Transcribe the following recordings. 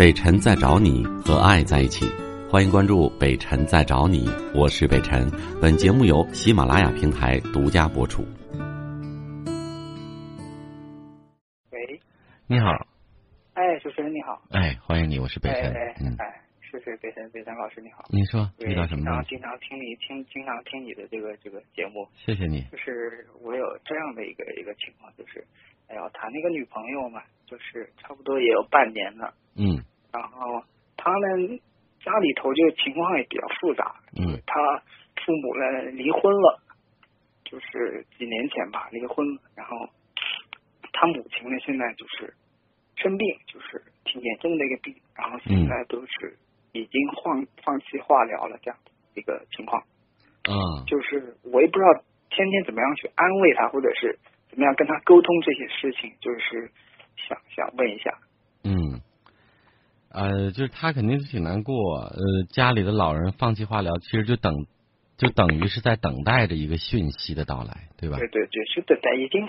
北辰在找你和爱在一起，欢迎关注北辰在找你，我是北辰。本节目由喜马拉雅平台独家播出。喂，你好，哎，主持人你好，哎，欢迎你，我是北辰。哎哎嗯，哎，是是北辰北辰老师你好，你说遇到什么经常？经常听你听经常听你的这个这个节目，谢谢你。就是我有这样的一个一个情况，就是哎呀谈那个女朋友嘛，就是差不多也有半年了，嗯然后他呢家里头就情况也比较复杂，嗯。他父母呢离婚了，就是几年前吧离婚，然后他母亲呢现在就是生病，就是挺严重的一个病，然后现在都是已经放放弃化疗了这样的一个情况，啊。就是我也不知道天天怎么样去安慰他，或者是怎么样跟他沟通这些事情，就是想想问一下。嗯，呃，就是他肯定是挺难过。呃，家里的老人放弃化疗，其实就等就等于是在等待着一个讯息的到来，对吧？对对对，就等待已经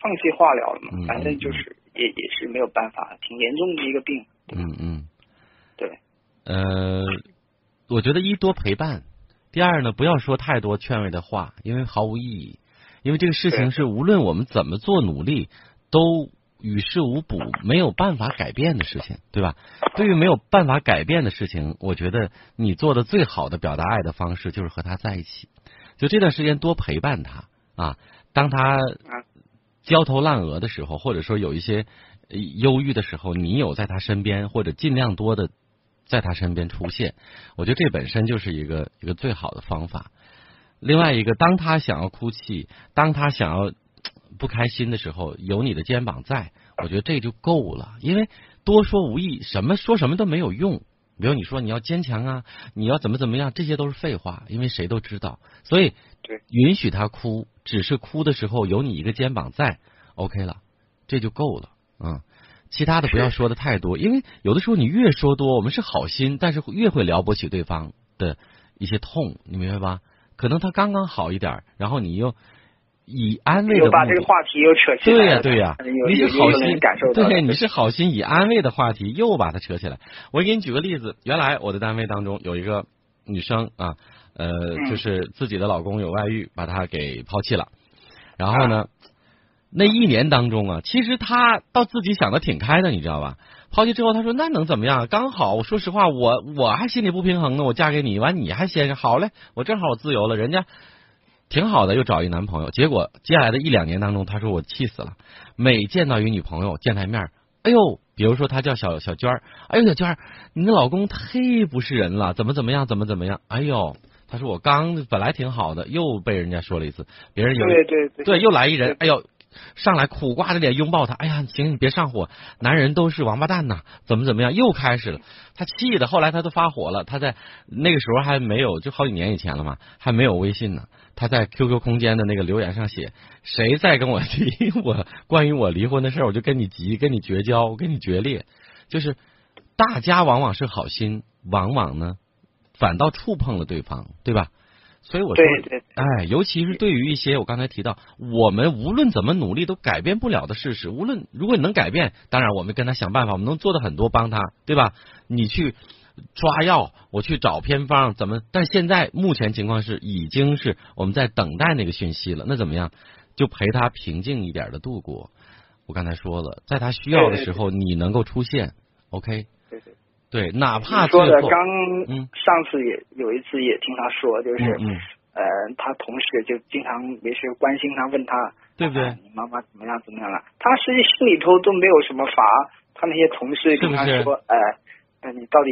放弃化疗了嘛，嗯反正就是也也是没有办法，挺严重的一个病。嗯嗯。对，呃，我觉得一多陪伴，第二呢，不要说太多劝慰的话，因为毫无意义。因为这个事情是无论我们怎么做努力，都与事无补，没有办法改变的事情，对吧？对于没有办法改变的事情，我觉得你做的最好的表达爱的方式就是和他在一起，就这段时间多陪伴他啊。当他焦头烂额的时候，或者说有一些忧郁的时候，你有在他身边，或者尽量多的在他身边出现，我觉得这本身就是一个一个最好的方法。另外一个，当他想要哭泣，当他想要不开心的时候，有你的肩膀在，我觉得这就够了。因为多说无益，什么说什么都没有用。比如你说你要坚强啊，你要怎么怎么样，这些都是废话，因为谁都知道。所以允许他哭，只是哭的时候有你一个肩膀在，OK 了，这就够了。嗯，其他的不要说的太多，因为有的时候你越说多，我们是好心，但是越会撩拨起对方的一些痛，你明白吧？可能他刚刚好一点，然后你又以安慰的又把这个话题又扯起来对呀、了。对呀、有你是好心感受。对，你是好心以安慰的话题又把它扯起来。我给你举个例子，原来我的单位当中有一个女生啊，呃，嗯就是自己的老公有外遇，把她给抛弃了。然后呢，那一年当中啊，其实她倒自己想的挺开的，你知道吧？抛弃之后，她说那能怎么样？刚好，我说实话，我我还心里不平衡呢，我嫁给你，完你还先生，好嘞，我正好我自由了，人家。挺好的，又找一男朋友，结果接下来的一两年当中，他说我气死了，每见到一女朋友见她一面，哎呦，比如说她叫小小娟儿，哎呦小娟儿，你的老公忒不是人了，怎么怎么样，怎么怎么样，哎呦，他说我刚本来挺好的，又被人家说了一次，别人有对对对。对，又来一人，哎呦，上来苦瓜着脸拥抱他，哎呀，行，你别上火，男人都是王八蛋呐，怎么怎么样，又开始了，他气的，后来他都发火了，他在那个时候还没有，就好几年以前了嘛，还没有微信呢，他在 QQ 空间的那个留言上写，谁再跟我提我关于我离婚的事儿，我就跟你急，跟你绝交，我跟你决裂，就是大家往往是好心，往往呢反倒触碰了对方，对吧？所以我说，对对对哎，尤其是对于一些我刚才提到，我们无论怎么努力都改变不了的事实，无论如果你能改变，当然我们跟他想办法，我们能做的很多，帮他，对吧？你去抓药，我去找偏方，怎么？但现在目前情况是，已经是我们在等待那个讯息了，那怎么样？就陪他平静一点的度过。我刚才说了，在他需要的时候，你能够出现，OK？对哪怕你说，的刚嗯上次也有一次也听他说，就是嗯嗯，呃，他同事就经常没事关心他，问他，对不对啊你妈妈怎么样怎么样了？他实际心里头都没有什么法，他那些同事跟他说，哎、呃，你到底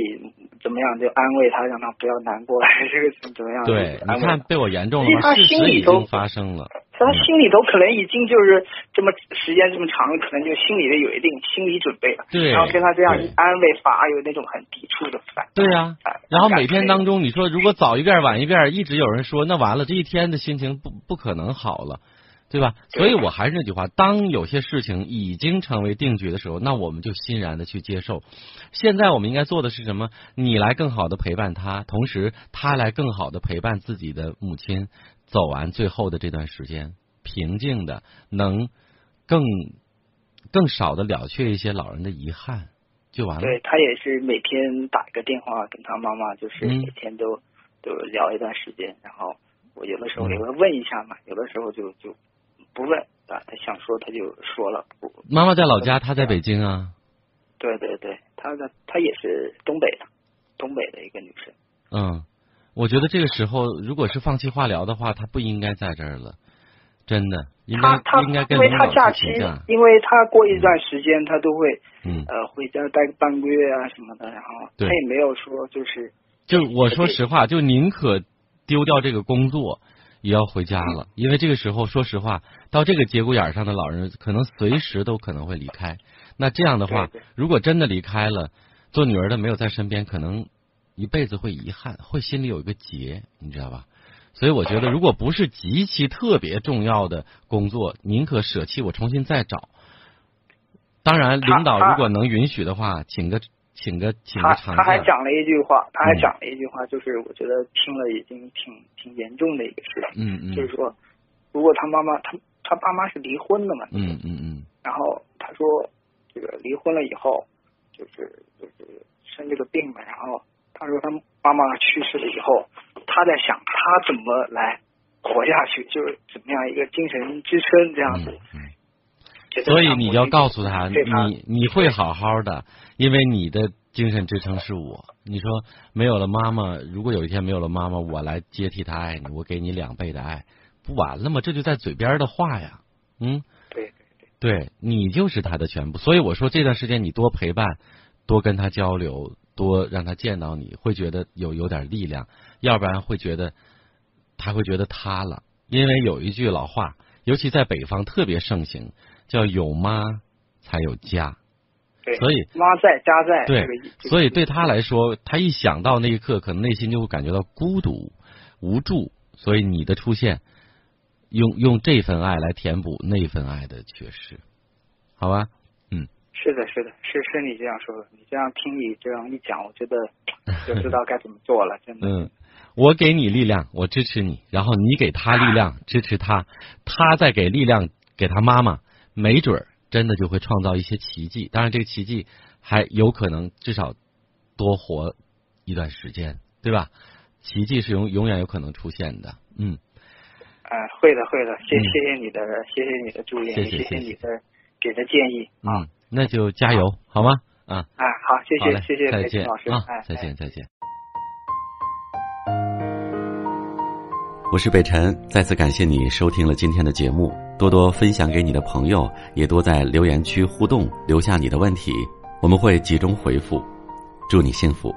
怎么样？就安慰他，让他不要难过，还是怎么怎么样？对，他你看被我严重了吗？事心里头实已经发生了。他心里头可能已经就是这么时间这么长了，可能就心里的有一定心理准备了。对然后跟他这样一安慰，反而有那种很抵触的反。对呀、反然后每天当，中，你说如果早一遍晚一遍，一直有人说，那完了，这一天的心情不不可能好了，对吧？所以我还是那句话，当有些事情已经成为定局的时候，那我们就欣然的去接受。现在我们应该做的是什么？你来更好的陪伴他，同时他来更好的陪伴自己的母亲，走完最后的这段时间，平静的，能更更少的了却一些老人的遗憾。就完了。对他也是每天打一个电话跟他妈妈，就是嗯每天都、都聊一段时间，然后我有的时候嗯也会问一下嘛，有的时候就就不问啊，他想说他就说了，不，妈妈在老家，他在北京啊。对对对，他的他也是东北的，东北的一个女生，嗯，我觉得这个时候，如果是放弃化疗的话，他不应该在这儿了，真的，应该他他应该跟因为他假期因为他过一段时间他都会嗯，呃回家待个半个月啊什么的，然后他也没有说就是就我说实话，就宁可丢掉这个工作，也要回家了，因为这个时候，说实话，到这个节骨眼上的老人，可能随时都可能会离开。那这样的话如果真的离开了，做女儿的没有在身边，可能一辈子会遗憾，会心里有一个结，你知道吧？所以我觉得，如果不是极其特别重要的工作，宁可舍弃，我重新再找。当然，领导如果能允许的话，请个请个请个长假。他还讲了一句话，他还嗯讲了一句话，就是我觉得听了已经挺挺严重的一个事情，嗯嗯就是说，如果他妈妈他他爸妈是离婚的嘛，嗯嗯嗯然后他说这个离婚了以后，就是就是生这个病嘛，然后他说他妈妈去世了以后，他在想他怎么来活下去，就是怎么样一个精神支撑这样子。嗯嗯。所以你要告诉他，你你会好好的，因为你的精神支撑是我。你说没有了妈妈，如果有一天没有了妈妈，我来接替她爱你，我给你两倍的爱，不完了吗？这就在嘴边的话呀，嗯，对对你就是他的全部。所以我说这段时间你多陪伴，多跟他交流，多让他见到你，会觉得有有点力量，要不然会觉得他会觉得塌了。因为有一句老话，尤其在北方特别盛行，叫有妈才有家。对，所以妈在家在，对所以对他来说，他一想到那一刻，可能内心就会感觉到孤独、无助。所以你的出现，用用这份爱来填补那份爱的缺失，好吧？是的，是的，是是你这样说的。你这样听你这样一讲，我觉得 就知道该怎么做了，真的。嗯，我给你力量，我支持你，然后你给他力量，支持他，他再给力量给他妈妈，没准儿真的就会创造一些奇迹。当然，这个奇迹还有可能至少多活一段时间，对吧？奇迹是永永远有可能出现的。嗯，嗯，会的，会的，谢嗯谢谢你的，谢谢你的助言，谢谢谢谢谢你的给的建议啊。嗯，那就加油，好吗？啊，哎，好，谢，谢谢谢再见裴青老师，啊哎，，再见再见。我是北辰，再次感谢你收听了今天的节目，多多分享给你的朋友，也多在留言区互动，留下你的问题，我们会集中回复。祝你幸福。